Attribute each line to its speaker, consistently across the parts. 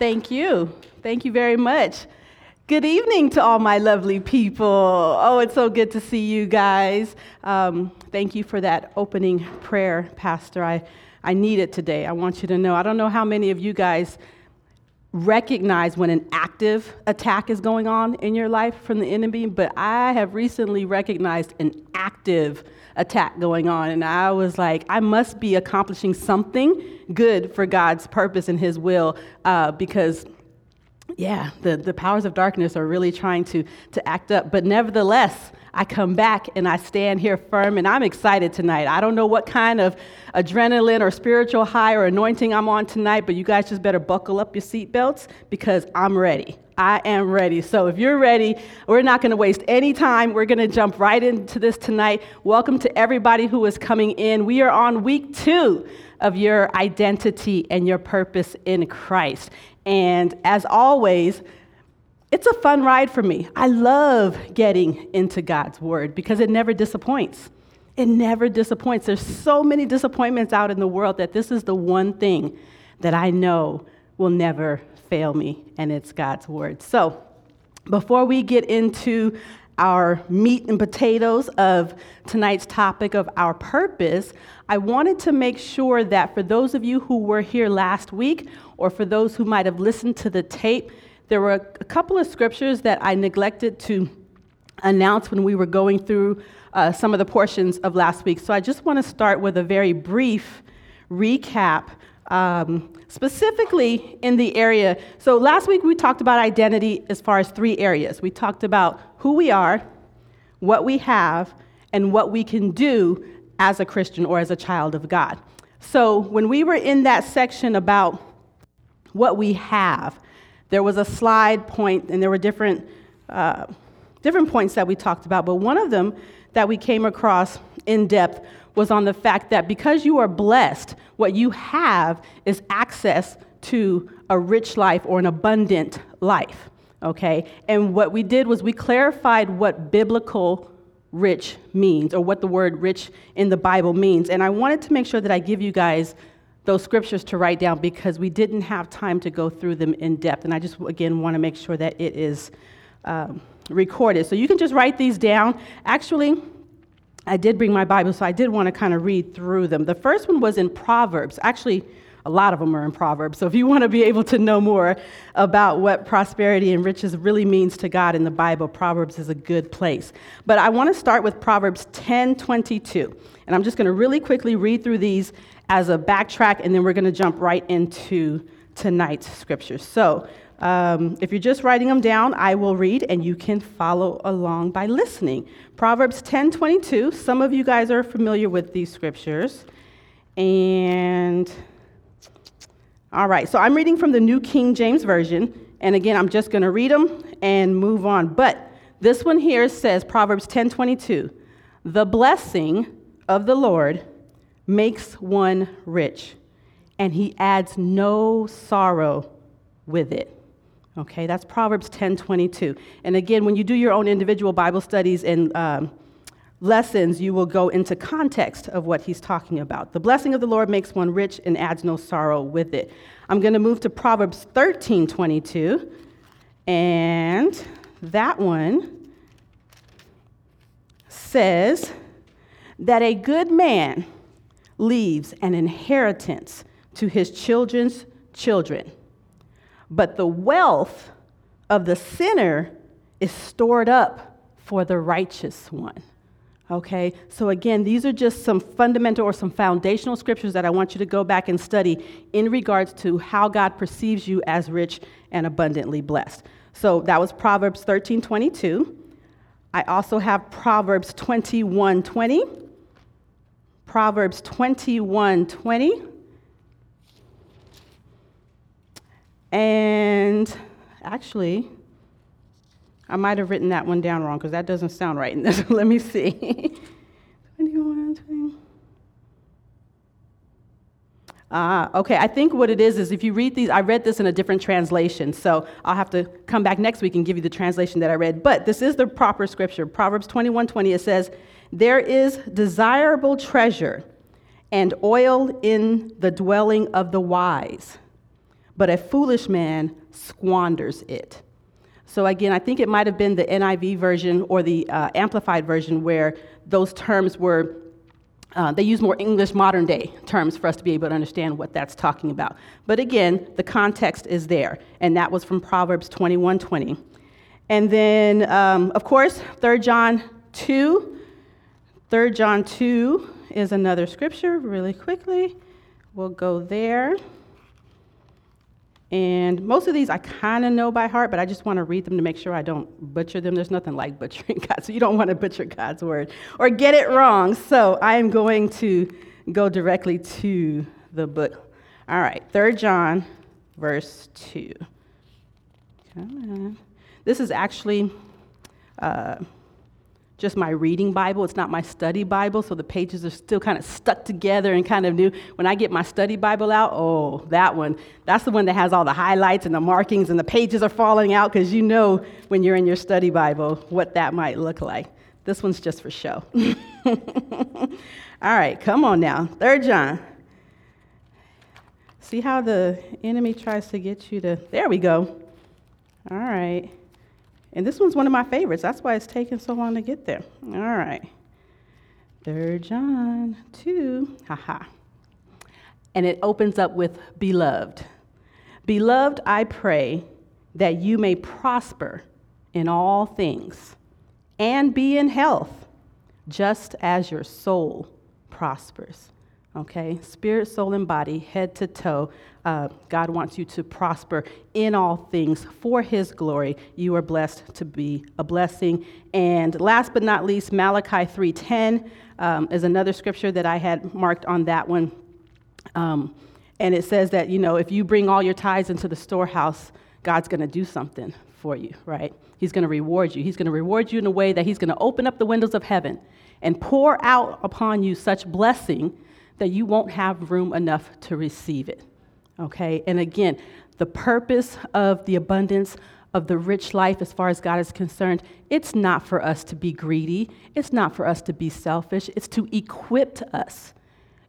Speaker 1: Thank you. Thank you very much. Good evening to all my lovely people. Oh, it's so good to see you guys. Um, thank you for that opening prayer, Pastor. I, I need it today. I want you to know. I don't know how many of you guys recognize when an active attack is going on in your life from the enemy, but I have recently recognized an active attack going on. And I was like, I must be accomplishing something good for God's purpose and His will uh, because. Yeah, the, the powers of darkness are really trying to, to act up. But nevertheless, I come back and I stand here firm, and I'm excited tonight. I don't know what kind of adrenaline or spiritual high or anointing I'm on tonight, but you guys just better buckle up your seatbelts because I'm ready. I am ready. So if you're ready, we're not going to waste any time. We're going to jump right into this tonight. Welcome to everybody who is coming in. We are on week two of your identity and your purpose in Christ. And as always, it's a fun ride for me. I love getting into God's Word because it never disappoints. It never disappoints. There's so many disappointments out in the world that this is the one thing that I know will never fail me, and it's God's Word. So, before we get into our meat and potatoes of tonight's topic of our purpose, I wanted to make sure that for those of you who were here last week, or for those who might have listened to the tape, there were a couple of scriptures that I neglected to announce when we were going through uh, some of the portions of last week. So I just want to start with a very brief recap, um, specifically in the area. So last week we talked about identity as far as three areas. We talked about who we are, what we have, and what we can do as a Christian or as a child of God. So when we were in that section about what we have, there was a slide point, and there were different, uh, different points that we talked about, but one of them that we came across in depth was on the fact that because you are blessed, what you have is access to a rich life or an abundant life. Okay? And what we did was we clarified what biblical rich means or what the word rich in the Bible means. And I wanted to make sure that I give you guys those scriptures to write down because we didn't have time to go through them in depth. And I just, again, want to make sure that it is um, recorded. So you can just write these down. Actually, I did bring my Bible, so I did want to kind of read through them. The first one was in Proverbs. Actually, a lot of them are in Proverbs. So if you want to be able to know more about what prosperity and riches really means to God in the Bible, Proverbs is a good place. But I want to start with Proverbs 10:22. And I'm just going to really quickly read through these as a backtrack, and then we're going to jump right into tonight's scriptures. So, um, if you're just writing them down, I will read, and you can follow along by listening. Proverbs 10:22. Some of you guys are familiar with these scriptures, and all right. So I'm reading from the New King James Version, and again, I'm just going to read them and move on. But this one here says Proverbs 10:22. The blessing of the Lord makes one rich, and he adds no sorrow with it. Okay, that's Proverbs 10 22. And again, when you do your own individual Bible studies and um, lessons, you will go into context of what he's talking about. The blessing of the Lord makes one rich and adds no sorrow with it. I'm going to move to Proverbs 13 22. And that one says that a good man leaves an inheritance to his children's children. But the wealth of the sinner is stored up for the righteous one. Okay, so again, these are just some fundamental or some foundational scriptures that I want you to go back and study in regards to how God perceives you as rich and abundantly blessed. So that was Proverbs 13 22. I also have Proverbs 21 20. Proverbs 21 20. And actually, I might have written that one down wrong because that doesn't sound right. Let me see. 21, 20. Ah, okay. I think what it is is if you read these, I read this in a different translation, so I'll have to come back next week and give you the translation that I read. But this is the proper scripture. Proverbs 21 20, it says, there is desirable treasure and oil in the dwelling of the wise, but a foolish man squanders it. So, again, I think it might have been the NIV version or the uh, Amplified version where those terms were, uh, they use more English modern day terms for us to be able to understand what that's talking about. But again, the context is there, and that was from Proverbs 21 20. And then, um, of course, 3 John 2. 3 John 2 is another scripture, really quickly. We'll go there. And most of these I kind of know by heart, but I just want to read them to make sure I don't butcher them. There's nothing like butchering God, so you don't want to butcher God's word or get it wrong. So I am going to go directly to the book. All right, 3 John, verse 2. Come on. This is actually. Uh, just my reading Bible. It's not my study Bible, so the pages are still kind of stuck together and kind of new. When I get my study Bible out, oh, that one, that's the one that has all the highlights and the markings and the pages are falling out because you know when you're in your study Bible what that might look like. This one's just for show. all right, come on now. Third John. See how the enemy tries to get you to. There we go. All right. And this one's one of my favorites. That's why it's taken so long to get there. All right. Third John 2. Haha. And it opens up with beloved. Beloved, I pray that you may prosper in all things and be in health, just as your soul prospers okay? Spirit, soul, and body, head to toe. Uh, God wants you to prosper in all things for His glory. You are blessed to be a blessing. And last but not least, Malachi 3:10 um, is another scripture that I had marked on that one. Um, and it says that you know if you bring all your tithes into the storehouse, God's going to do something for you, right? He's going to reward you. He's going to reward you in a way that He's going to open up the windows of heaven and pour out upon you such blessing that you won't have room enough to receive it. Okay? And again, the purpose of the abundance of the rich life, as far as God is concerned, it's not for us to be greedy. It's not for us to be selfish. It's to equip us,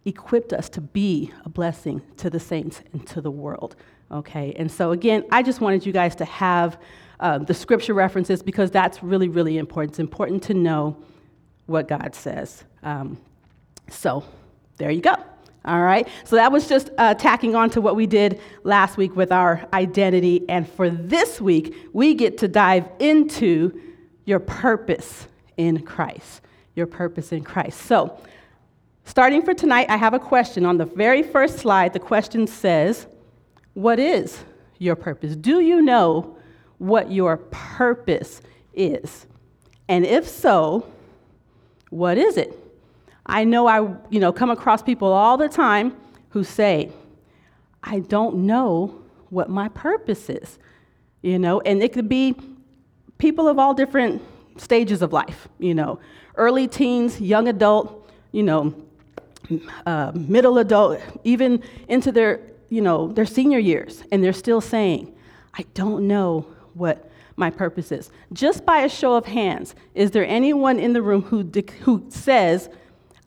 Speaker 1: equip us to be a blessing to the saints and to the world. Okay? And so, again, I just wanted you guys to have uh, the scripture references because that's really, really important. It's important to know what God says. Um, so, there you go. All right. So that was just uh, tacking on to what we did last week with our identity. And for this week, we get to dive into your purpose in Christ. Your purpose in Christ. So, starting for tonight, I have a question. On the very first slide, the question says, What is your purpose? Do you know what your purpose is? And if so, what is it? I know I, you know, come across people all the time who say, I don't know what my purpose is. You know, and it could be people of all different stages of life, you know, early teens, young adult, you know, uh, middle adult, even into their, you know, their senior years, and they're still saying, I don't know what my purpose is. Just by a show of hands, is there anyone in the room who, who says,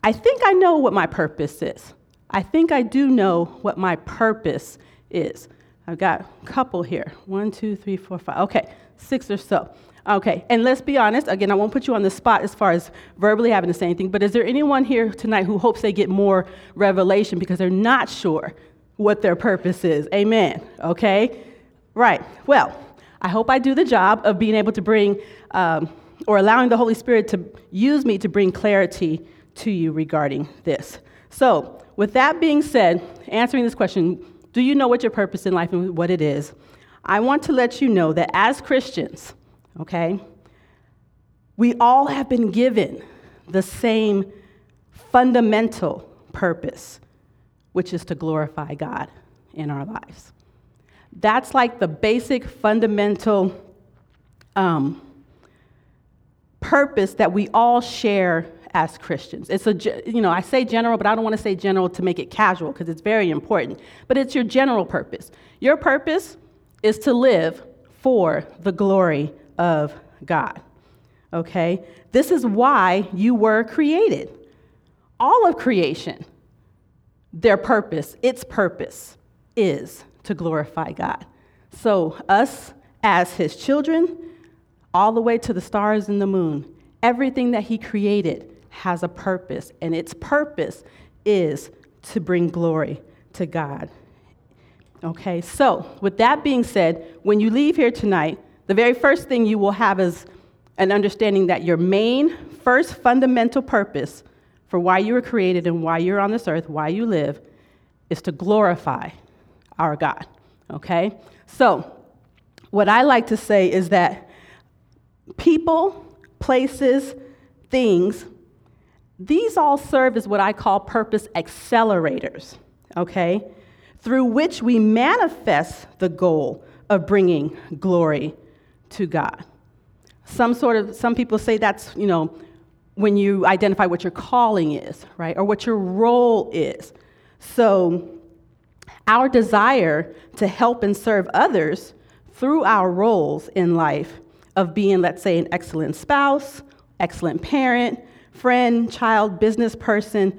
Speaker 1: I think I know what my purpose is. I think I do know what my purpose is. I've got a couple here. One, two, three, four, five. Okay, six or so. Okay, and let's be honest. Again, I won't put you on the spot as far as verbally having to say anything, but is there anyone here tonight who hopes they get more revelation because they're not sure what their purpose is? Amen. Okay? Right. Well, I hope I do the job of being able to bring um, or allowing the Holy Spirit to use me to bring clarity to you regarding this. So, with that being said, answering this question, do you know what your purpose in life and what it is? I want to let you know that as Christians, okay, we all have been given the same fundamental purpose, which is to glorify God in our lives. That's like the basic fundamental um, purpose that we all share as Christians. It's a, you know, I say general, but I don't want to say general to make it casual because it's very important. But it's your general purpose. Your purpose is to live for the glory of God. Okay? This is why you were created. All of creation, their purpose, its purpose, is to glorify God. So, us as his children, all the way to the stars and the moon, everything that he created has a purpose, and its purpose is to bring glory to God. Okay, so with that being said, when you leave here tonight, the very first thing you will have is an understanding that your main, first fundamental purpose for why you were created and why you're on this earth, why you live, is to glorify our God. Okay? So, what I like to say is that people, places, things, these all serve as what I call purpose accelerators, okay? Through which we manifest the goal of bringing glory to God. Some sort of, some people say that's, you know, when you identify what your calling is, right? Or what your role is. So, our desire to help and serve others through our roles in life of being, let's say, an excellent spouse, excellent parent, friend, child, business person,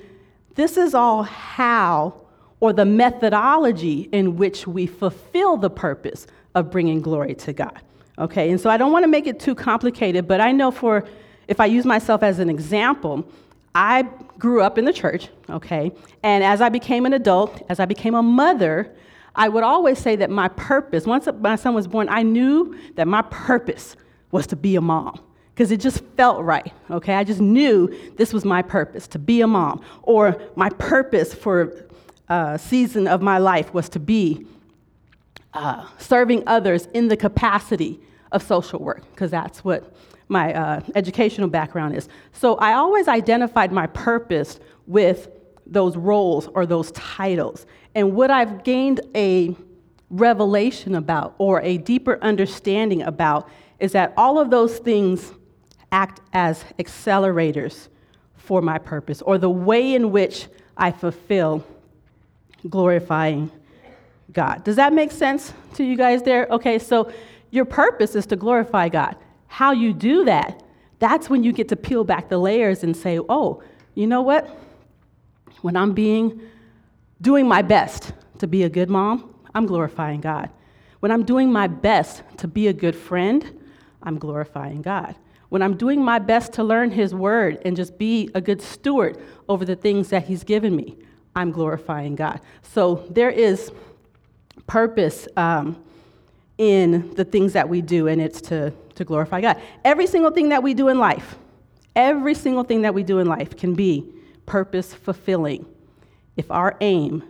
Speaker 1: this is all how or the methodology in which we fulfill the purpose of bringing glory to God. Okay, and so I don't want to make it too complicated, but I know for, if I use myself as an example, I grew up in the church, okay, and as I became an adult, as I became a mother, I would always say that my purpose, once my son was born, I knew that my purpose was to be a mom because it just felt right, okay? I just knew this was my purpose, to be a mom. Or my purpose for a season of my life was to be uh, serving others in the capacity of social work, because that's what my uh, educational background is. So I always identified my purpose with those roles or those titles. And what I've gained a revelation about or a deeper understanding about is that all of those things act as accelerators for my purpose or the way in which I fulfill glorifying God. Does that make sense to you guys there? Okay, so your purpose is to glorify God. How you do that, that's when you get to peel back the layers and say, oh, you know what? When I'm being, doing my best to be a good mom, I'm glorifying God. When I'm doing my best to be a good friend, I'm glorifying God. When I'm doing my best to learn His word and just be a good steward over the things that He's given me, I'm glorifying God. So there is purpose um, in the things that we do, and it's to, to glorify God. Every single thing that we do in life, every single thing that we do in life can be purpose fulfilling if our aim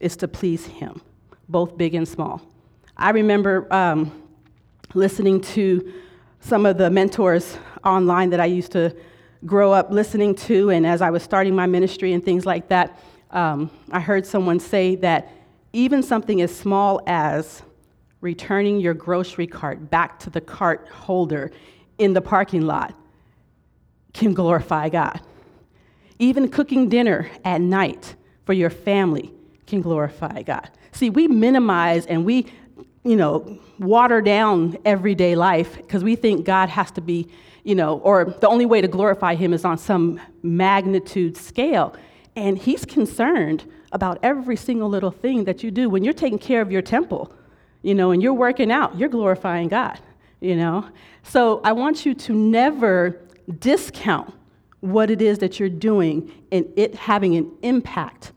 Speaker 1: is to please Him, both big and small. I remember um, listening to some of the mentors online that I used to grow up listening to, and as I was starting my ministry and things like that, um, I heard someone say that even something as small as returning your grocery cart back to the cart holder in the parking lot can glorify God. Even cooking dinner at night for your family can glorify God. See, we minimize and we, you know, water down everyday life because we think God has to be, you know, or the only way to glorify Him is on some magnitude scale. And He's concerned about every single little thing that you do. When you're taking care of your temple, you know, and you're working out, you're glorifying God, you know. So I want you to never discount what it is that you're doing and it having an impact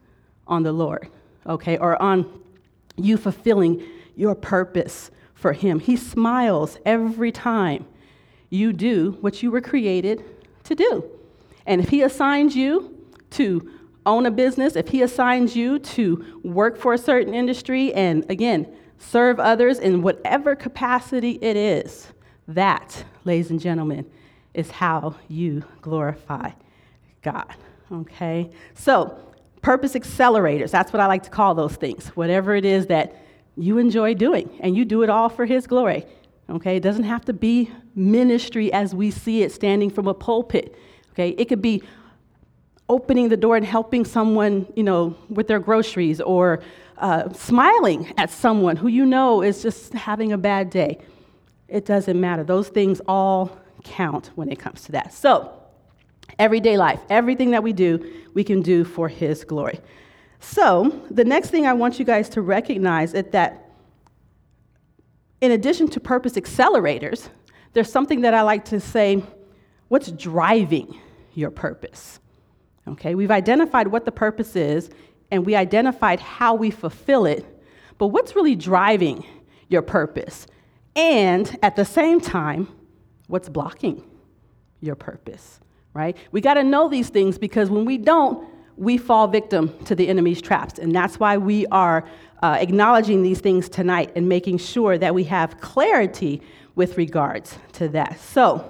Speaker 1: on the Lord, okay, or on you fulfilling your purpose for Him. He smiles every time you do what you were created to do. And if He assigns you to own a business, if He assigns you to work for a certain industry, and again, serve others in whatever capacity it is, that, ladies and gentlemen, is how you glorify God. Okay? So, purpose accelerators, that's what I like to call those things. Whatever it is that you enjoy doing, and you do it all for His glory. Okay? It doesn't have to be ministry as we see it standing from a pulpit. Okay? It could be opening the door and helping someone, you know, with their groceries or uh, smiling at someone who you know is just having a bad day. It doesn't matter. Those things all count when it comes to that. So, everyday life, everything that we do, we can do for His glory. So, the next thing I want you guys to recognize is that in addition to purpose accelerators, there's something that I like to say what's driving your purpose? Okay, we've identified what the purpose is and we identified how we fulfill it, but what's really driving your purpose? And at the same time, what's blocking your purpose, right? We got to know these things because when we don't, we fall victim to the enemy's traps. And that's why we are uh, acknowledging these things tonight and making sure that we have clarity with regards to that. So,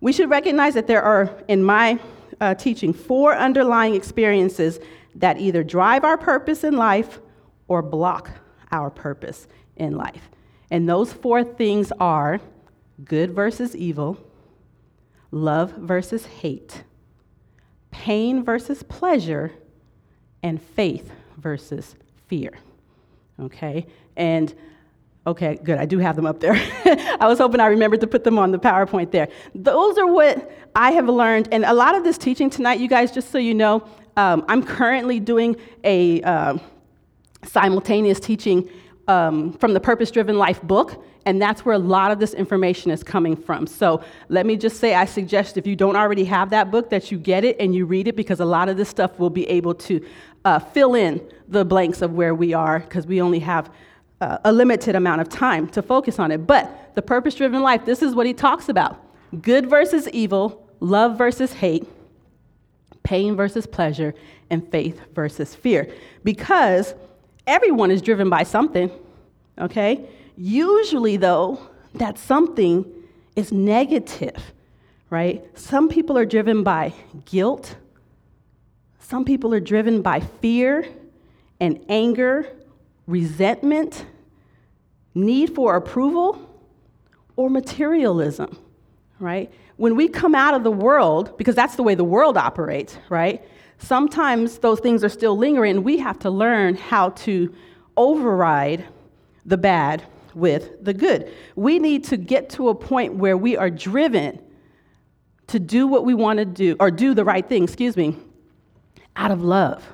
Speaker 1: we should recognize that there are, in my uh, teaching, four underlying experiences that either drive our purpose in life or block our purpose in life. And those four things are good versus evil, love versus hate, pain versus pleasure, and faith versus fear. Okay? And okay, good, I do have them up there. I was hoping I remembered to put them on the PowerPoint there. Those are what I have learned. And a lot of this teaching tonight, you guys, just so you know, um, I'm currently doing a uh, simultaneous teaching um, from the Purpose Driven Life book, and that's where a lot of this information is coming from. So let me just say, I suggest if you don't already have that book, that you get it and you read it because a lot of this stuff will be able to uh, fill in the blanks of where we are because we only have uh, a limited amount of time to focus on it. But the Purpose Driven Life, this is what he talks about good versus evil, love versus hate, pain versus pleasure, and faith versus fear. Because everyone is driven by something, okay? Usually, though, that something is negative, right? Some people are driven by guilt, some people are driven by fear and anger, resentment, need for approval, or materialism, right? When we come out of the world, because that's the way the world operates, right? Sometimes those things are still lingering, and we have to learn how to override the bad with the good. We need to get to a point where we are driven to do what we want to do, or do the right thing, excuse me, out of love.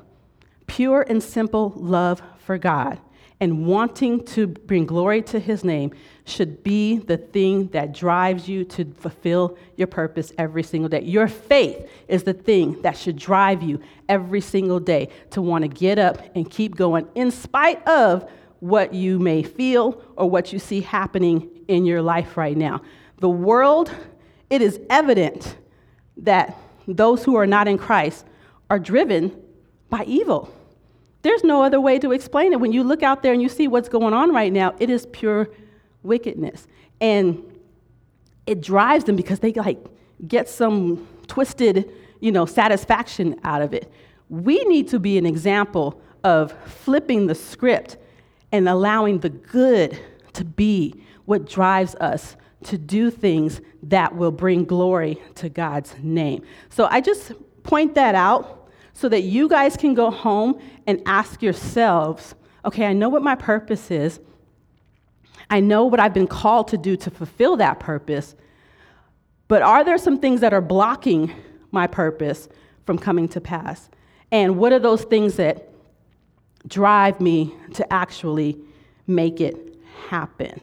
Speaker 1: Pure and simple love for God and wanting to bring glory to his name should be the thing that drives you to fulfill your purpose every single day. Your faith is the thing that should drive you every single day to want to get up and keep going in spite of what you may feel or what you see happening in your life right now. The world, it is evident that those who are not in Christ are driven by evil. There's no other way to explain it. When you look out there and you see what's going on right now, it is pure wickedness. And it drives them because they like get some twisted, you know, satisfaction out of it. We need to be an example of flipping the script and allowing the good to be what drives us to do things that will bring glory to God's name. So I just point that out so that you guys can go home and ask yourselves okay, I know what my purpose is. I know what I've been called to do to fulfill that purpose. But are there some things that are blocking my purpose from coming to pass? And what are those things that drive me to actually make it happen?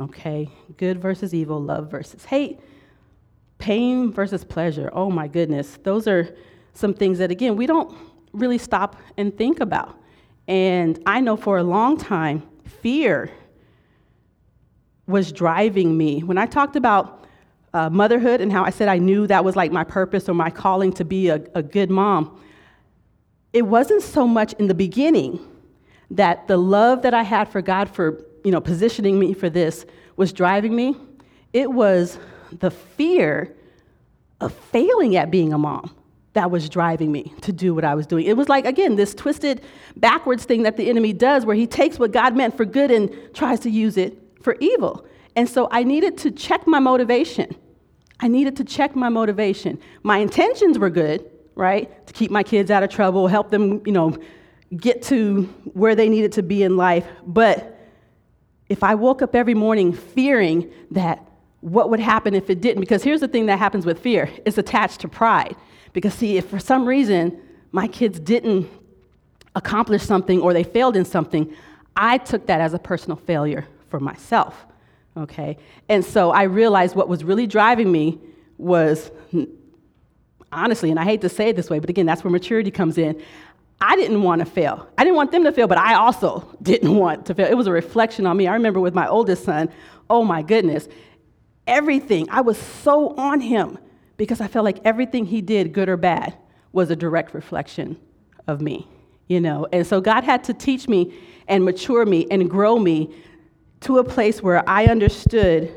Speaker 1: Okay, good versus evil, love versus hate, pain versus pleasure. Oh my goodness, those are some things that, again, we don't really stop and think about. And I know for a long time, fear was driving me. When I talked about uh, motherhood and how I said I knew that was like my purpose or my calling to be a, a good mom, it wasn't so much in the beginning that the love that I had for God for you know positioning me for this was driving me. It was the fear of failing at being a mom that was driving me to do what I was doing. It was like, again, this twisted backwards thing that the enemy does where he takes what God meant for good and tries to use it for evil. And so I needed to check my motivation. I needed to check my motivation. My intentions were good, right? To keep my kids out of trouble, help them, you know, get to where they needed to be in life. But if I woke up every morning fearing that what would happen if it didn't, because here's the thing that happens with fear it's attached to pride. Because, see, if for some reason my kids didn't accomplish something or they failed in something, I took that as a personal failure for myself. Okay? And so I realized what was really driving me was honestly, and I hate to say it this way, but again, that's where maturity comes in. I didn't want to fail. I didn't want them to fail, but I also didn't want to fail. It was a reflection on me. I remember with my oldest son, oh my goodness, everything, I was so on him because I felt like everything he did, good or bad, was a direct reflection of me, you know? And so God had to teach me and mature me and grow me to a place where I understood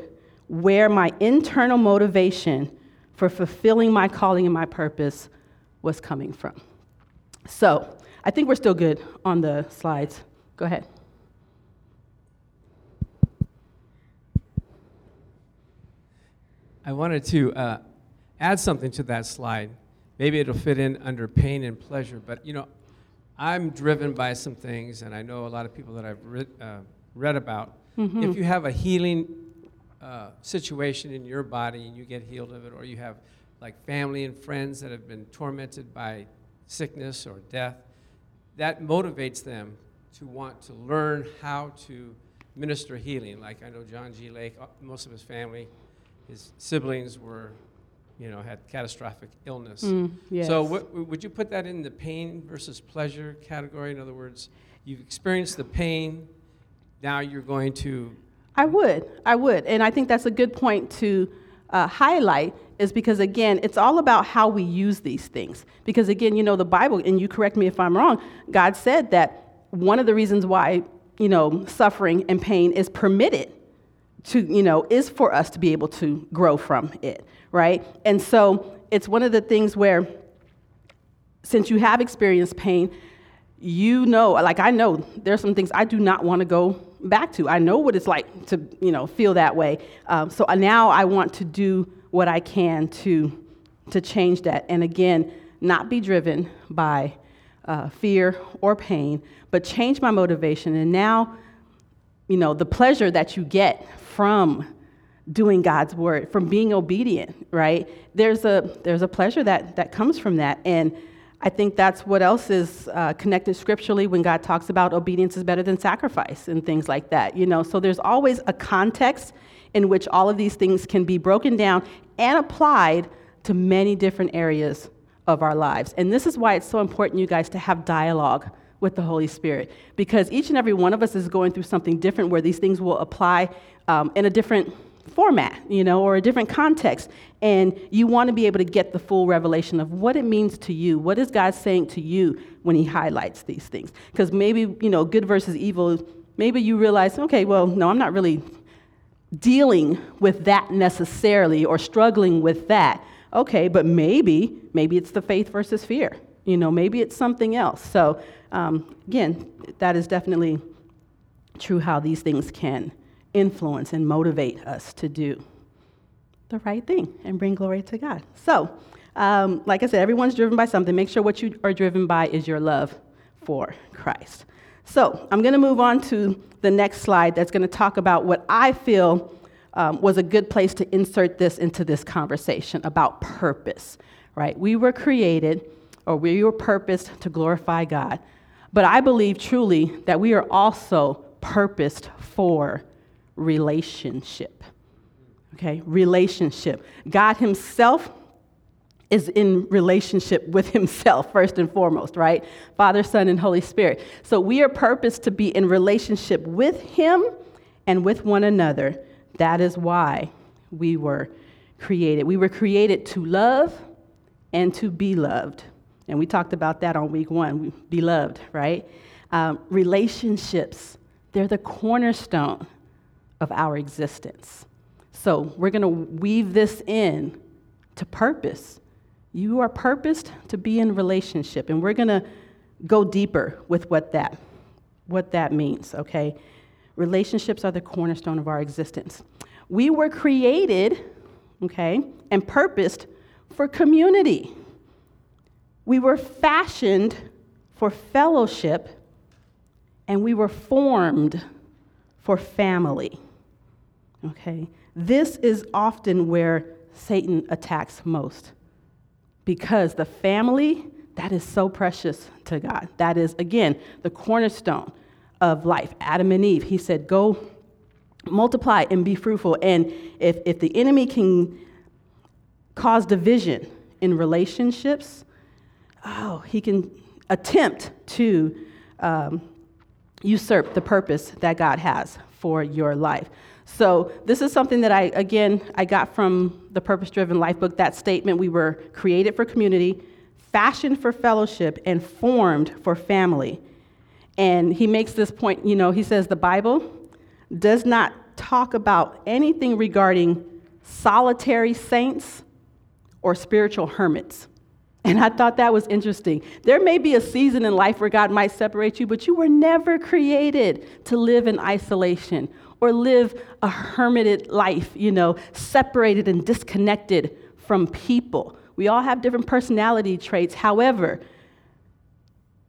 Speaker 1: where my internal motivation for fulfilling my calling and my purpose was coming from. So, I think we're still good on the slides. Go ahead.
Speaker 2: I wanted to uh, add something to that slide. Maybe it'll fit in under pain and pleasure, but you know, I'm driven by some things, and I know a lot of people that I've read, uh, read about. Mm-hmm. If you have a healing uh, situation in your body and you get healed of it, or you have like family and friends that have been tormented by sickness or death, that motivates them to want to learn how to minister healing. Like I know John G. Lake, uh, most of his family his siblings were, you know, had catastrophic illness. Mm, yes. So what, would you put that in the pain versus pleasure category? In other words, you've experienced the pain, now you're going to.
Speaker 1: I would, I would, and I think that's a good point to uh, highlight is because again it's all about how we use these things because again you know the bible and you correct me if i'm wrong god said that one of the reasons why you know suffering and pain is permitted to, you know, is for us to be able to grow from it, right? And so it's one of the things where, since you have experienced pain, you know, like I know there's some things I do not want to go back to. I know what it's like to, you know, feel that way. Um, so now I want to do what I can to, to change that. And again, not be driven by uh, fear or pain, but change my motivation. And now, you know, the pleasure that you get from doing God's word, from being obedient, right? There's a, there's a pleasure that, that comes from that. And I think that's what else is uh, connected scripturally when God talks about obedience is better than sacrifice and things like that, you know? So there's always a context in which all of these things can be broken down and applied to many different areas of our lives. And this is why it's so important, you guys, to have dialogue with the Holy Spirit because each and every one of us is going through something different where these things will apply um, in a different format, you know, or a different context. And you want to be able to get the full revelation of what it means to you. What is God saying to you when He highlights these things? Because maybe, you know, good versus evil, maybe you realize, okay, well, no, I'm not really dealing with that necessarily or struggling with that. Okay, but maybe, maybe it's the faith versus fear. You know, maybe it's something else. So, um, again, that is definitely true how these things can influence and motivate us to do the right thing and bring glory to God. So, um, like I said, everyone's driven by something. Make sure what you are driven by is your love for Christ. So, I'm going to move on to the next slide that's going to talk about what I feel um, was a good place to insert this into this conversation about purpose, right? We were created or we were purposed to glorify God. But I believe truly that we are also purposed for relationship. Okay, relationship. God Himself is in relationship with Himself, first and foremost, right? Father, Son, and Holy Spirit. So we are purposed to be in relationship with Him and with one another. That is why we were created. We were created to love and to be loved. And we talked about that on week one, beloved, right? Um, relationships, they're the cornerstone of our existence. So we're going to weave this in to purpose. You are purposed to be in relationship, and we're going to go deeper with what that what that means, okay? Relationships are the cornerstone of our existence. We were created, okay, and purposed for community. We were fashioned for fellowship, and we were formed for family. Okay? This is often where Satan attacks most because the family that is so precious to God. That is, again, the cornerstone of life. Adam and Eve, he said, Go multiply and be fruitful. And if, if the enemy can cause division in relationships, oh, he can attempt to um, usurp the purpose that God has for your life. So this is something that I, again, I got from the Purpose Driven Life book. That statement: we were created for community, fashioned for fellowship, and formed for family. And he makes this point. You know, he says the Bible does not talk about anything regarding solitary saints or spiritual hermits. And I thought that was interesting. There may be a season in life where God might separate you, but you were never created to live in isolation or live a hermited life, you know, separated and disconnected from people. We all have different personality traits. However,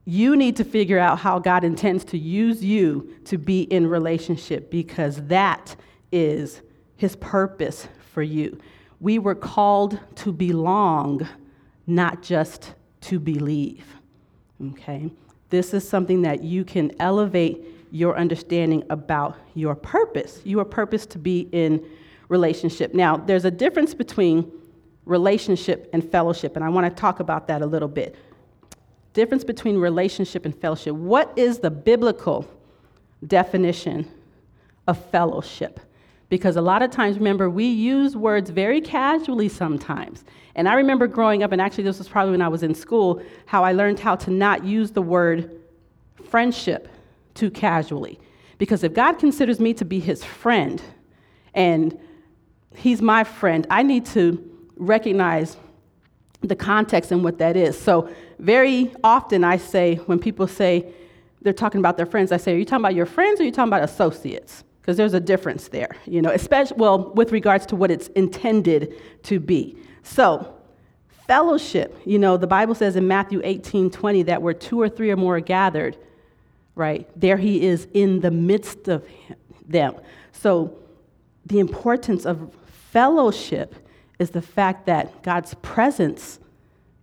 Speaker 1: you need to figure out how God intends to use you to be in relationship because that is his purpose for you. We were called to belong, not just to believe. Okay? This is something that you can elevate your understanding about your purpose. You are to be in relationship. Now, there's a difference between relationship and fellowship, and I want to talk about that a little bit. Difference between relationship and fellowship. What is the biblical definition of fellowship? Because a lot of times, remember, we use words very casually sometimes. And I remember growing up, and actually, this was probably when I was in school, how I learned how to not use the word friendship too casually. Because if God considers me to be his friend and he's my friend, I need to recognize the context and what that is. So, very often I say, when people say they're talking about their friends, I say, Are you talking about your friends or are you talking about associates? Because there's a difference there, you know, especially, well, with regards to what it's intended to be. So, fellowship, you know, the Bible says in Matthew 18 20 that where two or three or more are gathered, right? There he is in the midst of them. So, the importance of fellowship is the fact that God's presence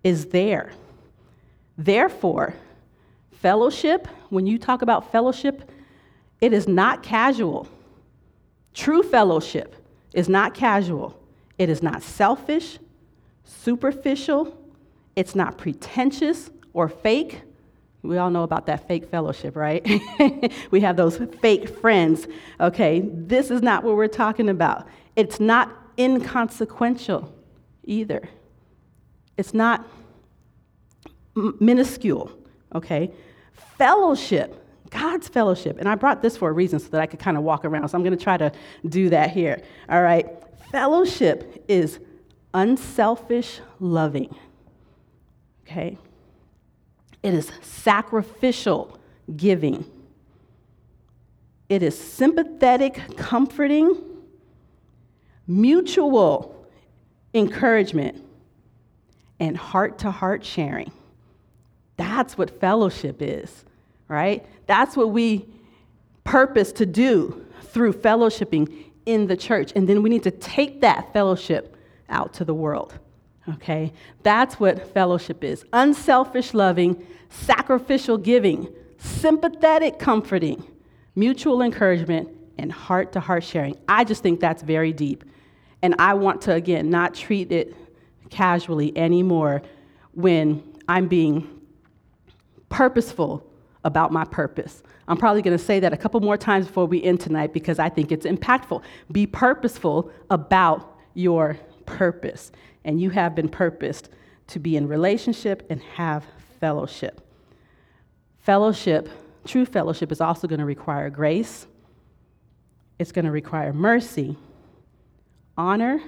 Speaker 1: is there. Therefore, fellowship, when you talk about fellowship, it is not casual. True fellowship is not casual. It is not selfish, superficial, it's not pretentious or fake. We all know about that fake fellowship, right? we have those fake friends. Okay, this is not what we're talking about. It's not inconsequential either. It's not m- minuscule, okay? Fellowship, God's fellowship. And I brought this for a reason so that I could kind of walk around. So I'm going to try to do that here. All right? Fellowship is unselfish loving, okay? It is sacrificial giving. It is sympathetic comforting, mutual encouragement, and heart to heart sharing. That's what fellowship is, right? That's what we purpose to do through fellowshipping in the church. And then we need to take that fellowship out to the world. Okay? That's what fellowship is unselfish loving, sacrificial giving, sympathetic comforting, mutual encouragement, and heart to heart sharing. I just think that's very deep. And I want to, again, not treat it casually anymore when I'm being purposeful about my purpose. I'm probably going to say that a couple more times before we end tonight because I think it's impactful. Be purposeful about your purpose and you have been purposed to be in relationship and have fellowship. Fellowship, true fellowship, is also going to require grace, it's going to require mercy, honor,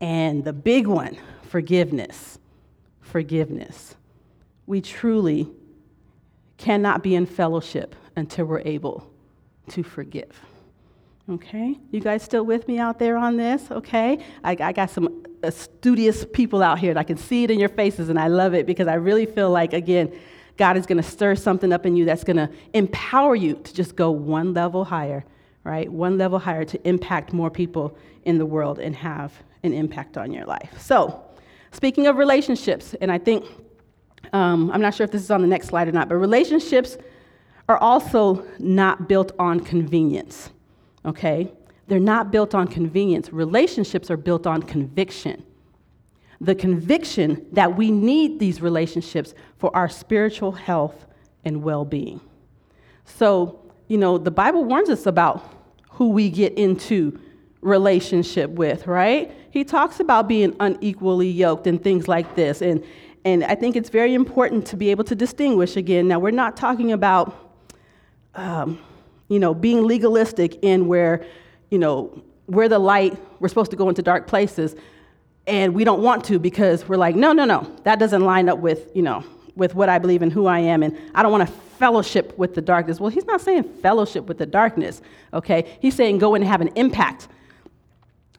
Speaker 1: and the big one, forgiveness. Forgiveness. We truly cannot be in fellowship until we're able to forgive. Okay? You guys still with me out there on this? Okay? I, I got some studious people out here, and I can see it in your faces, and I love it because I really feel like, again, God is going to stir something up in you that's going to empower you to just go one level higher, right? One level higher to impact more people in the world and have an impact on your life. So, speaking of relationships, and I think Um, I'm not sure if this is on the next slide or not, but relationships are also not built on convenience, okay? They're not built on convenience. Relationships are built on conviction. The conviction that we need these relationships for our spiritual health and well being. So, you know, the Bible warns us about who we get into relationship with, right? He talks about being unequally yoked and things like this. And, and I think it's very important to be able to distinguish again. Now, we're not talking about, um, you know, being legalistic in where you know, we're the light, we're supposed to go into dark places, and we don't want to because we're like, no, no, no, that doesn't line up with, you know, with what I believe and who I am, and I don't want to fellowship with the darkness. Well, he's not saying fellowship with the darkness, okay? He's saying go and have an impact.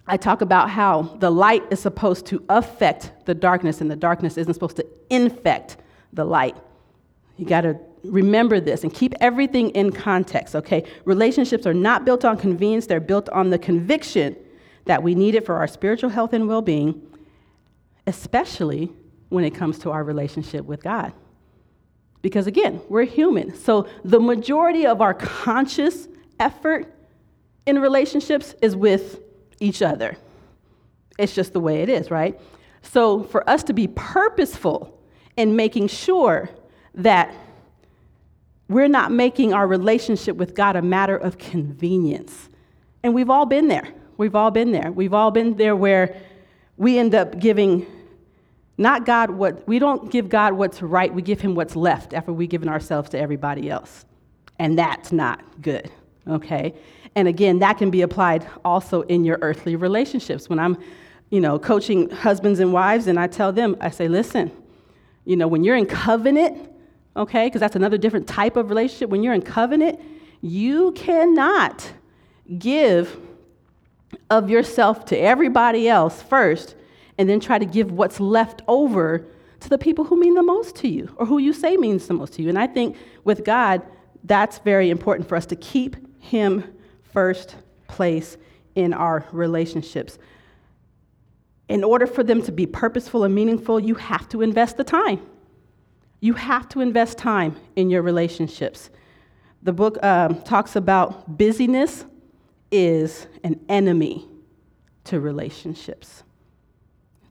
Speaker 1: I talk about how the light is supposed to affect the darkness, and the darkness isn't supposed to infect the light. You got to remember this and keep everything in context, okay? Relationships are not built on convenience, they're built on the conviction that we need it for our spiritual health and well being, especially when it comes to our relationship with God. Because again, we're human. So the majority of our conscious effort in relationships is with each other. It's just the way it is, right? So for us to be purposeful in making sure that we're not making our relationship with God a matter of convenience. And we've all been there. We've all been there. We've all been there where we end up giving not God what, we don't give God what's right, we give Him what's left after we've given ourselves to everybody else. And that's not good, okay? And again, that can be applied also in your earthly relationships. When I'm, you know, coaching husbands and wives, and I tell them, I say, listen, you know, when you're in covenant, okay? Because that's another different type of relationship. When you're in covenant, you cannot give of yourself to everybody else first and then try to give what's left over to the people who mean the most to you or who you say means the most to you. And I think with God, that's very important for us to keep Him first place in our relationships. In order for them to be purposeful and meaningful, you have to invest the time. You have to invest time in your relationships. The book um, talks about busyness is an enemy to relationships.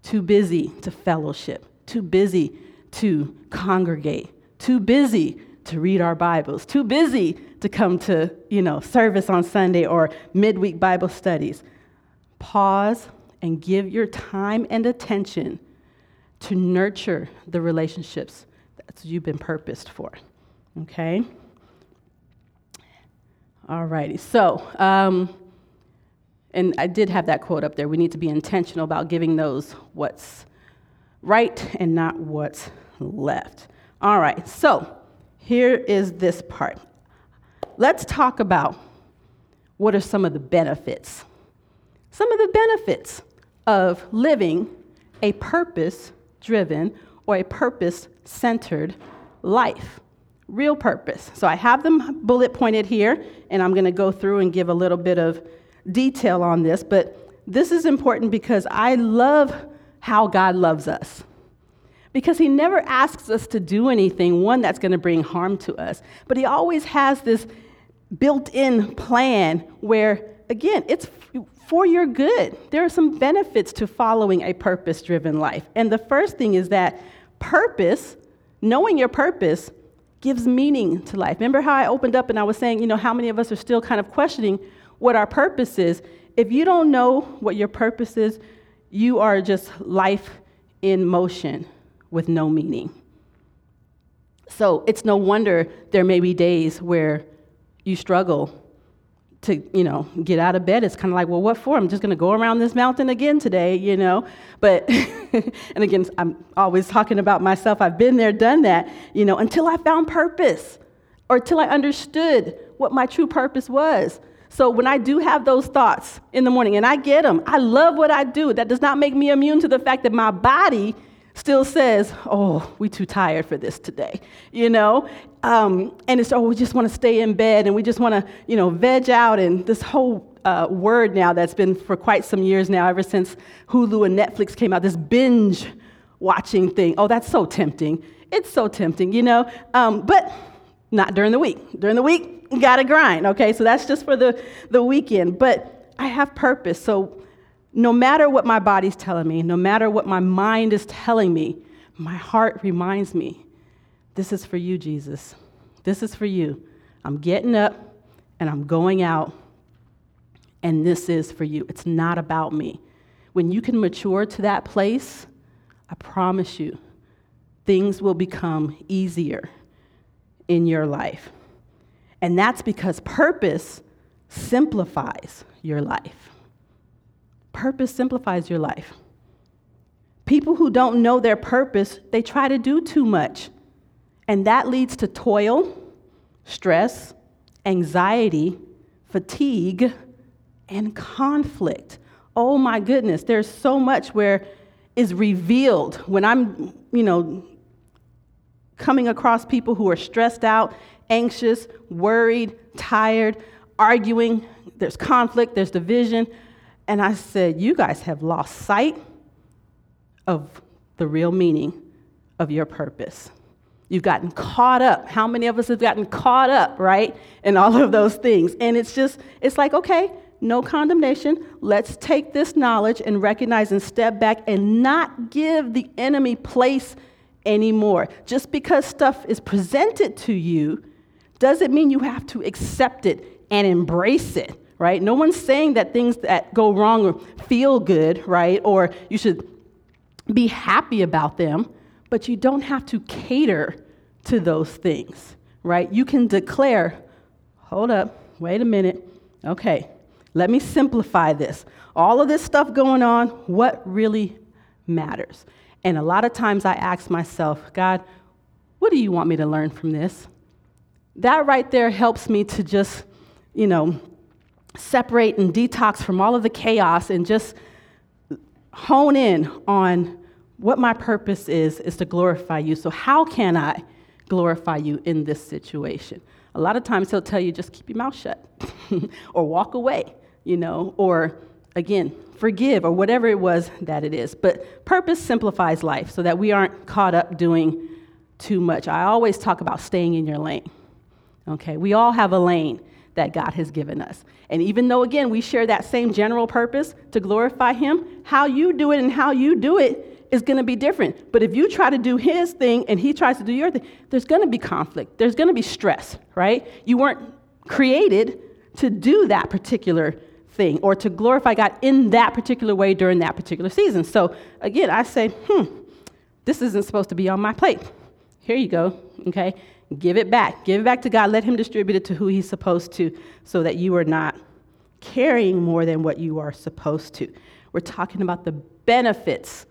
Speaker 1: Too busy to fellowship, too busy to congregate, too busy to read our Bibles, too busy to come to, you know, service on Sunday or midweek Bible studies. Pause and give your time and attention to nurture the relationships that's what you've been purposed for. Okay? All righty. So, um, and I did have that quote up there. We need to be intentional about giving those what's right and not what's left. All right. So, here is this part. Let's talk about what are some of the benefits. Some of the benefits of living a purpose driven or a purpose centered life. Real purpose. So I have them bullet pointed here, and I'm going to go through and give a little bit of detail on this, but this is important because I love how God loves us. Because he never asks us to do anything, one, that's going to bring harm to us, but he always has this built in plan where, again, it's for your good. There are some benefits to following a purpose driven life. And the first thing is that purpose, knowing your purpose, gives meaning to life. Remember how I opened up and I was saying, you know, how many of us are still kind of questioning what our purpose is? If you don't know what your purpose is, you are just life in motion with no meaning. So it's no wonder there may be days where you struggle to you know get out of bed. It's kind of like well what for? I'm just going to go around this mountain again today you know? But and again i'm always talking about myself. I've been there done that you know until i found purpose or until i understood what my true purpose was. So when i do have those thoughts in the morning and i get them i love what i do. That does not make me immune to the fact that my body still says, "Oh, we too tired for this today," you know, um, and it's oh, we just want to stay in bed and we just want to, you know, veg out and this whole uh, word now that's been for quite some years now, ever since Hulu and Netflix came out, this binge watching thing. Oh, that's so tempting. it's so tempting, you know, um, but not during the week. During the week, gotta grind, okay? So that's just for the, the weekend. But I have purpose. So no matter what my body's telling me, no matter what my mind is telling me, my heart reminds me this is for you, Jesus. This is for you. I'm getting up and I'm going out, and this is for you. It's not about me. When you can mature to that place, I promise you, things will become easier in your life. And that's because purpose simplifies your life. Purpose simplifies your life. People who don't know their purpose, they try to do too much. And that leads to toil, stress, anxiety, fatigue, and conflict. Oh my goodness, there's so much where is revealed when I'm, you know, coming across people who are stressed out, anxious, worried, tired, arguing. There's conflict, there's division. And I said, You guys have lost sight of the real meaning of your purpose. You've gotten caught up. How many of us have gotten caught up, right? In all of those things. And it's just, it's like, okay, no condemnation. Let's take this knowledge and recognize and step back and not give the enemy place anymore. Just because stuff is presented to you doesn't mean you have to accept it and embrace it, right? No one's saying that things that go wrong feel good, right? Or you should be happy about them, but you don't have to cater to those things, right? You can declare, hold up, wait a minute, okay, let me simplify this. All of this stuff going on, what really matters? And a lot of times I ask myself, God, what do you want me to learn from this? That right there helps me to just, you know, separate and detox from all of the chaos and just hone in on what my purpose is, is to glorify you. So, how can I glorify you in this situation? A lot of times he'll tell you, just keep your mouth shut or walk away, you know, or again, forgive or whatever it was that it is. But purpose simplifies life so that we aren't caught up doing too much. I always talk about staying in your lane. Okay, we all have a lane that God has given us. And even though, again, we share that same general purpose to glorify Him, how you do it and how you do it is going to be different. But if you try to do His thing and He tries to do your thing, there's going to be conflict. There's going to be stress, right? You weren't created to do that particular thing or to glorify God in that particular way during that particular season. So again, I say, hmm, this isn't supposed to be on my plate. Here you go, okay? Give it back. Give it back to God. Let Him distribute it to who He's supposed to so that you are not carrying more than what you are supposed to. We're talking about the benefits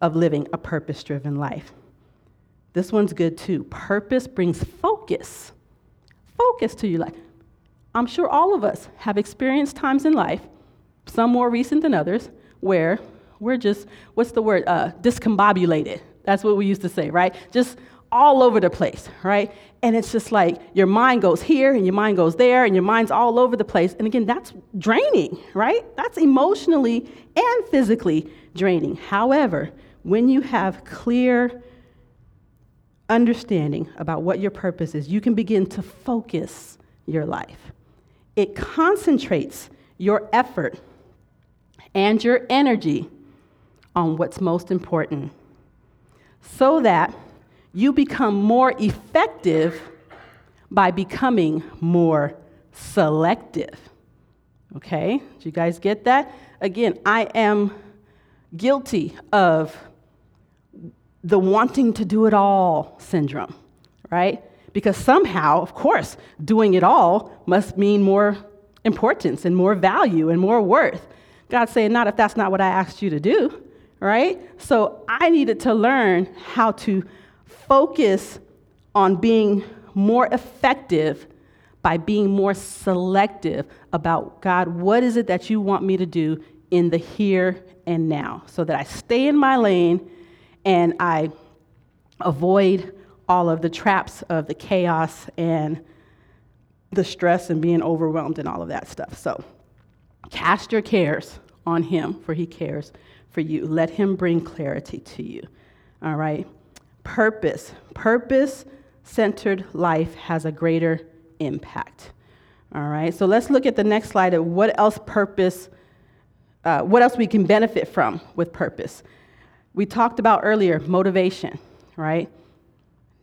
Speaker 1: of living a purpose driven life. This one's good too. Purpose brings focus. Focus to your life. I'm sure all of us have experienced times in life, some more recent than others, where we're just, what's the word? Uh, discombobulated. That's what we used to say, right? Just all over the place, right? And it's just like your mind goes here and your mind goes there and your mind's all over the place. And again, that's draining, right? That's emotionally and physically draining. However, when you have clear understanding about what your purpose is, you can begin to focus your life it concentrates your effort and your energy on what's most important so that you become more effective by becoming more selective. Okay? Do you guys get that? Again, I am guilty of the wanting to do it all syndrome, right? because somehow, of course, doing it all must mean more importance and more value and more worth. God's saying, not if that's not what I asked you to do, right? So I needed to learn how to focus on being more effective by being more selective about God, what is it that you want me to do in the here and now so that I stay in my lane and I avoid all of the traps of the chaos and the stress and being overwhelmed and all of that stuff. So cast your cares on him, for he cares for you. Let him bring clarity to you. All right? Purpose. Purpose centered life has a greater impact. All right, so let's look at the next slide of what else purpose, uh, what else we can benefit from with purpose. We talked about earlier motivation, right?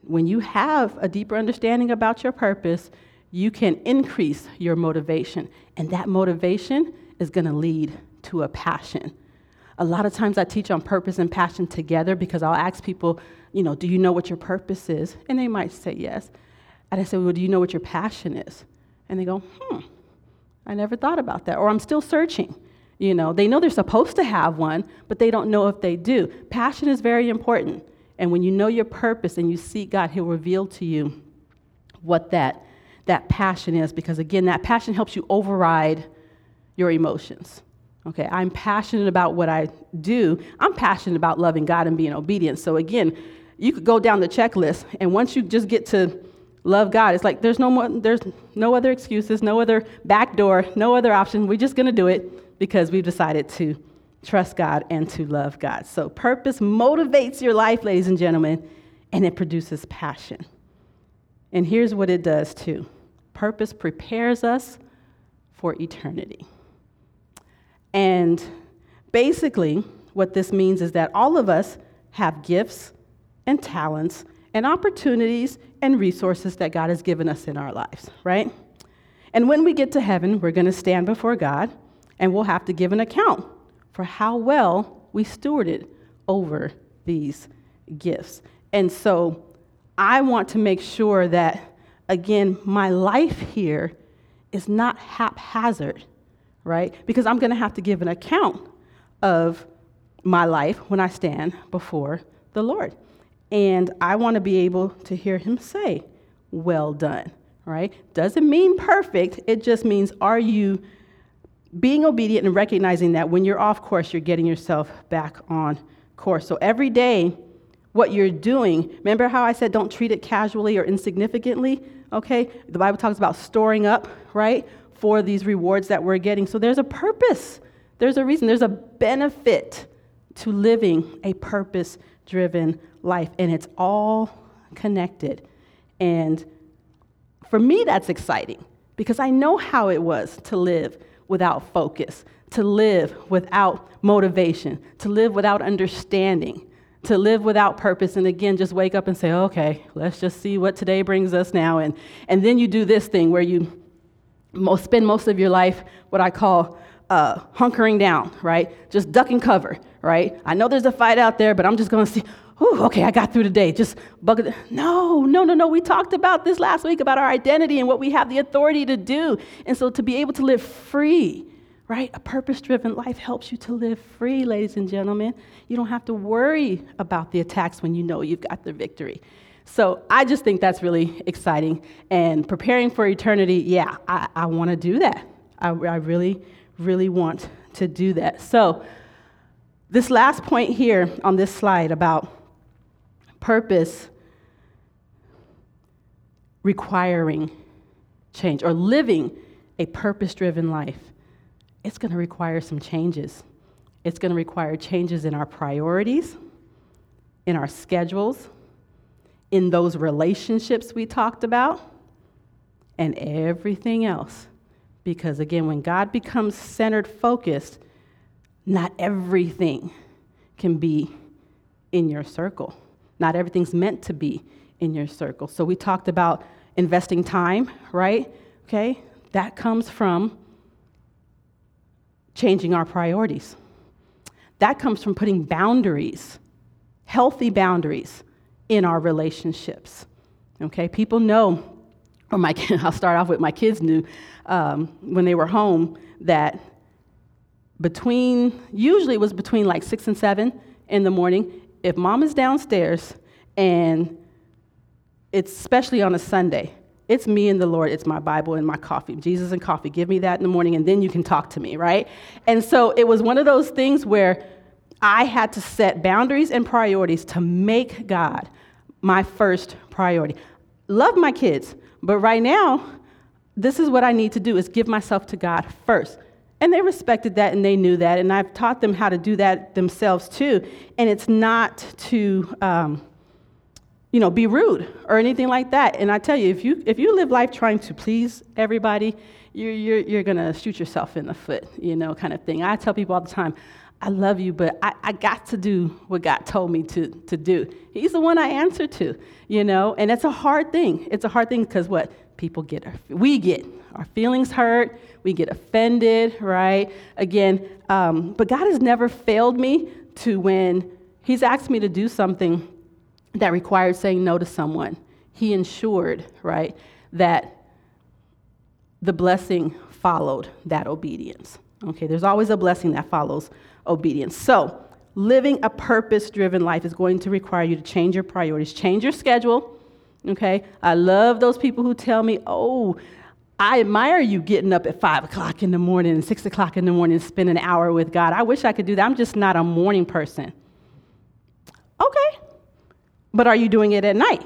Speaker 1: When you have a deeper understanding about your purpose, you can increase your motivation, and that motivation is going to lead to a passion. A lot of times I teach on purpose and passion together because I'll ask people, you know, do you know what your purpose is? And they might say yes. And I say, well, do you know what your passion is? And they go, hmm, I never thought about that. Or I'm still searching. You know, they know they're supposed to have one, but they don't know if they do. Passion is very important. And when you know your purpose and you seek God, He'll reveal to you what that, that passion is. Because again, that passion helps you override your emotions. Okay, I'm passionate about what I do. I'm passionate about loving God and being obedient. So again, you could go down the checklist, and once you just get to love God, it's like there's no more, there's no other excuses, no other back door, no other option. We're just gonna do it because we've decided to trust God and to love God. So purpose motivates your life, ladies and gentlemen, and it produces passion. And here's what it does too. Purpose prepares us for eternity. And basically, what this means is that all of us have gifts and talents and opportunities and resources that God has given us in our lives, right? And when we get to heaven, we're going to stand before God and we'll have to give an account for how well we stewarded over these gifts. And so I want to make sure that, again, my life here is not haphazard right? Because I'm going to have to give an account of my life when I stand before the Lord. And I want to be able to hear him say, Well done, right? Doesn't mean perfect, it just means are you being obedient and recognizing that when you're off course, you're getting yourself back on course. So every day, what you're doing, remember how I said don't treat it casually or insignificantly? Okay? The Bible talks about storing up, right? for these rewards that we're getting. So there's a purpose, there's a reason, there's a benefit to living a purpose driven life, and it's all connected. And for me, that's exciting because I know how it was to live without focus, to live without motivation, to live without understanding, to live without purpose, and again, just wake up and say, okay, let's just see what today brings us now. And, and then you do this thing where you most, spend most of your life what I call uh, hunkering down, right? Just duck and cover, right? I know there's a fight out there, but I'm just to see, Ooh, okay, I got through the day. Just bucket. No, no, no, no. We talked about this last week about our identity and what we have the authority to do. And so to be able to live free, right? A purpose driven life helps you to live free, ladies and gentlemen. You don't have to worry about the attacks when you know you've got the victory. So I just think that's really exciting. And preparing for eternity, yeah, I, I want to do that. I, I really, really want to do that. So, this last point here on this slide about purpose requiring change or living a purpose driven life, it's going to require some changes. It's going to require changes in our priorities, in our schedules, in those relationships we talked about, and everything else. Because again, when God becomes centered focused, not everything can be in your circle. Not everything's meant to be in your circle. So we talked about investing time, right? Okay? That comes from changing our priorities. That comes from putting boundaries, healthy boundaries in our relationships. Okay, people know, or my I'll start off with my kids knew um, when they were home that between usually it was between like six and seven in the morning. If mom is downstairs and it's especially on a Sunday, it's me and the Lord, it's my Bible and my coffee, Jesus and coffee. Give me that in the morning, and then you can talk to me, right? And so it was one of those things where I had to set boundaries and priorities to make God my first priority. Love my kids, but right now, this is what I need to do is give myself to God first. And they respected that and they knew that, and I've taught them how to do that themselves too. And it's not to um, you know, be rude or anything like that. And I tell you, if you if you live life trying to please everybody, you're you're, you're gonna shoot yourself in the foot, you know, kind of thing. I tell people all the time, I love you, but I, I got to do what God told me to, to do. He's the one I answer to, you know, and it's a hard thing. It's a hard thing because what? People get, we get our feelings hurt, we get offended, right? Again, um, but God has never failed me to when He's asked me to do something that required saying no to someone. He ensured, right, that the blessing followed that obedience. Okay, there's always a blessing that follows obedience. So, living a purpose driven life is going to require you to change your priorities, change your schedule. Okay, I love those people who tell me, oh, I admire you getting up at five o'clock in the morning six o'clock in the morning and spend an hour with God. I wish I could do that. I'm just not a morning person. Okay, but are you doing it at night?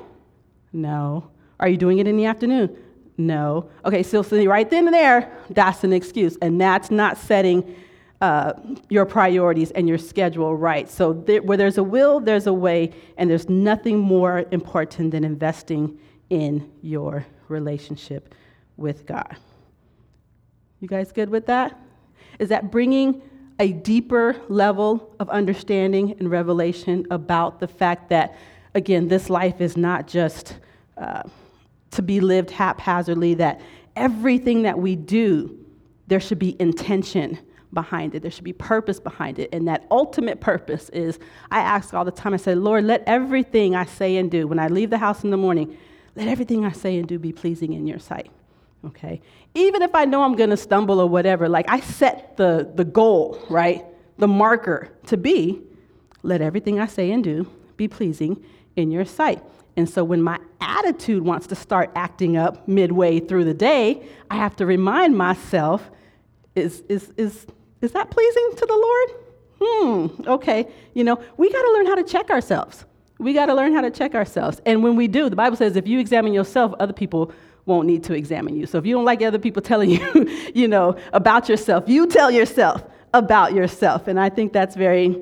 Speaker 1: No. Are you doing it in the afternoon? No. Okay, so, so right then and there, that's an excuse. And that's not setting uh, your priorities and your schedule right. So, there, where there's a will, there's a way, and there's nothing more important than investing in your relationship with God. You guys good with that? Is that bringing a deeper level of understanding and revelation about the fact that again, this life is not just uh, to be lived haphazardly, that everything that we do, there should be intention behind it. There should be purpose behind it. And that ultimate purpose is I ask all the time, I say, Lord, let everything I say and do, when I leave the house in the morning, let everything I say and do be pleasing in your sight. Okay? Even if I know I'm going to stumble or whatever, like I set the, the goal, right? The marker to be, let everything I say and do be pleasing in your sight. And so when my attitude wants to start acting up midway through the day, I have to remind myself is, is, is, is that pleasing to the Lord? Hmm, okay. You know, we got to learn how to check ourselves. We got to learn how to check ourselves. And when we do, the Bible says if you examine yourself, other people won't need to examine you. So if you don't like other people telling you, you know, about yourself, you tell yourself about yourself. And I think that's very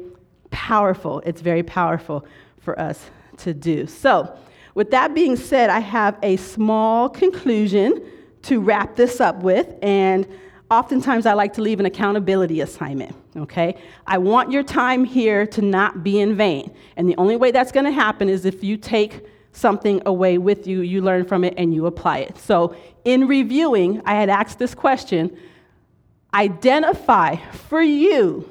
Speaker 1: powerful. It's very powerful for us to do. So, with that being said, I have a small conclusion to wrap this up with, and oftentimes I like to leave an accountability assignment, okay? I want your time here to not be in vain, and the only way that's gonna happen is if you take something away with you, you learn from it, and you apply it. So, in reviewing, I had asked this question identify for you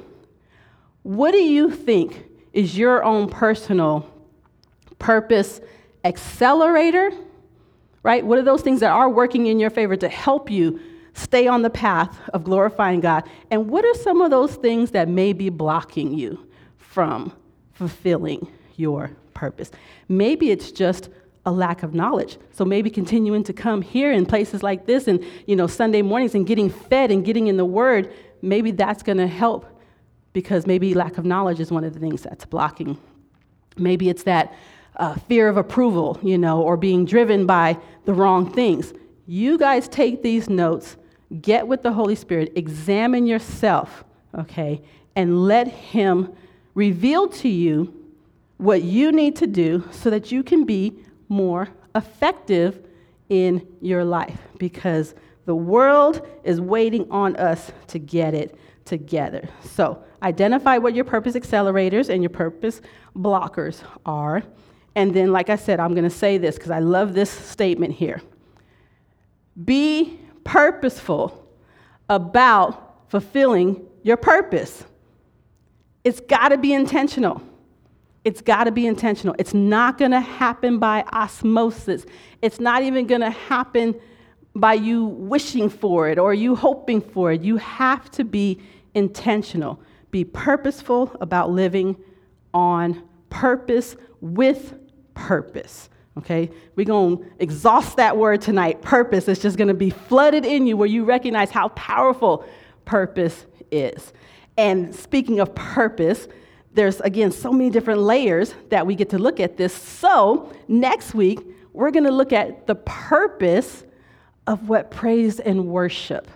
Speaker 1: what do you think is your own personal purpose accelerator, right? What are those things that are working in your favor to help you stay on the path of glorifying God? And what are some of those things that may be blocking you from fulfilling your purpose? Maybe it's just a lack of knowledge. So maybe continuing to come here in places like this and you know Sunday mornings and getting fed and getting in the word, maybe that's going to help because maybe lack of knowledge is one of the things that's blocking. Maybe it's that uh, fear of approval, you know, or being driven by the wrong things. You guys take these notes, get with the Holy Spirit, examine yourself, okay, and let Him reveal to you what you need to do so that you can be more effective in your life because the world is waiting on us to get it together. So, identify what your purpose accelerators and your purpose blockers are. And then, like I said, I'm going to say this because I love this statement here. Be purposeful about fulfilling your purpose. It's got to be intentional. It's got to be intentional. It's not going to happen by osmosis. It's not even going to happen by you wishing for it or you hoping for it. You have to be intentional. Be purposeful about living on purpose with purpose. Okay? We're going to exhaust that word tonight. Purpose is just going to be flooded in you where you recognize how powerful purpose is. And speaking of purpose, there's again so many different layers that we get to look at this. So, next week, we're going to look at the purpose of what praise and worship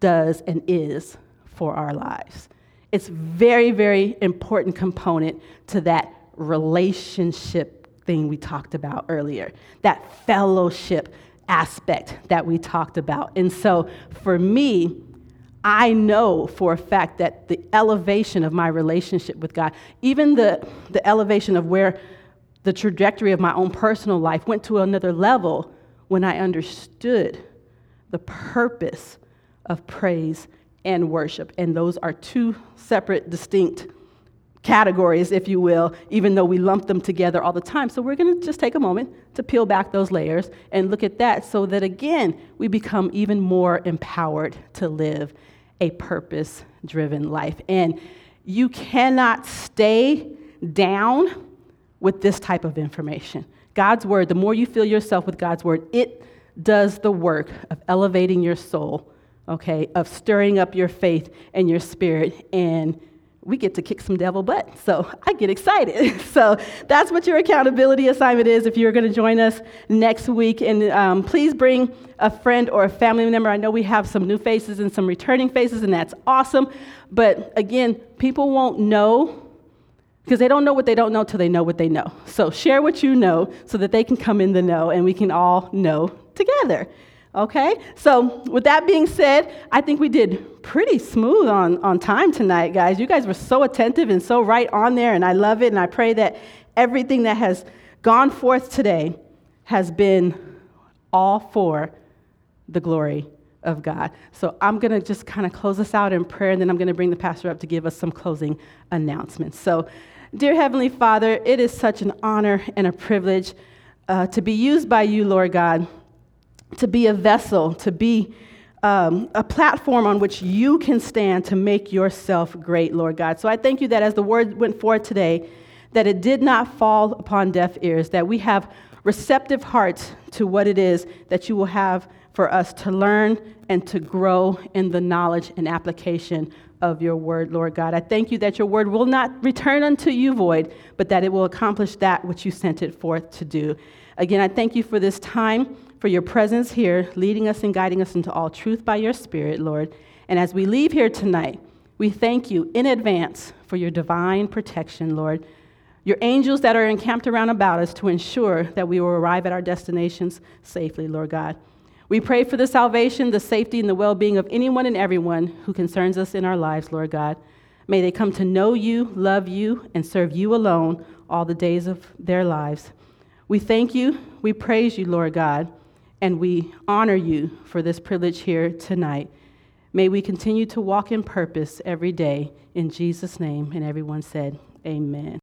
Speaker 1: does and is for our lives. It's very, very important component to that relationship thing we talked about earlier, that fellowship aspect that we talked about. And so for me, I know for a fact that the elevation of my relationship with God, even the, the elevation of where the trajectory of my own personal life went to another level when I understood the purpose of praise and worship. And those are two separate, distinct categories, if you will, even though we lump them together all the time. So we're going to just take a moment to peel back those layers and look at that so that, again, we become even more empowered to live a purpose driven life. And you cannot stay down with this type of information. God's word, the more you fill yourself with God's word, it does the work of elevating your soul, okay, of stirring up your faith and your spirit, and we get to kick some devil butt. So I get excited. so that's what your accountability assignment is if you're going to join us next week. And um, please bring a friend or a family member. I know we have some new faces and some returning faces, and that's awesome. But again, people won't know because they don't know what they don't know till they know what they know. So share what you know so that they can come in the know and we can all know together. Okay? So, with that being said, I think we did pretty smooth on, on time tonight, guys. You guys were so attentive and so right on there, and I love it. And I pray that everything that has gone forth today has been all for the glory of God. So, I'm going to just kind of close us out in prayer, and then I'm going to bring the pastor up to give us some closing announcements. So, dear Heavenly Father, it is such an honor and a privilege uh, to be used by you, Lord God to be a vessel, to be um, a platform on which you can stand to make yourself great, Lord God. So I thank you that as the word went forth today, that it did not fall upon deaf ears, that we have receptive hearts to what it is that you will have for us to learn and to grow in the knowledge and application of your word, Lord God. I thank you that your word will not return unto you void, but that it will accomplish that which you sent it forth to do. Again, I thank you for this time for your presence here, leading us and guiding us into all truth by your Spirit, Lord. And as we leave here tonight, we thank you in advance for your divine protection, Lord. Your angels that are encamped around about us to ensure that we will arrive at our destinations safely, Lord God. We pray for the salvation, the safety, and the well being of anyone and everyone who concerns us in our lives, Lord God. May they come to know you, love you, and serve you alone all the days of their lives. We thank you, we praise you, Lord God, and we honor you for this privilege here tonight. May we continue to walk in purpose every day. In Jesus' name. And everyone said, Amen.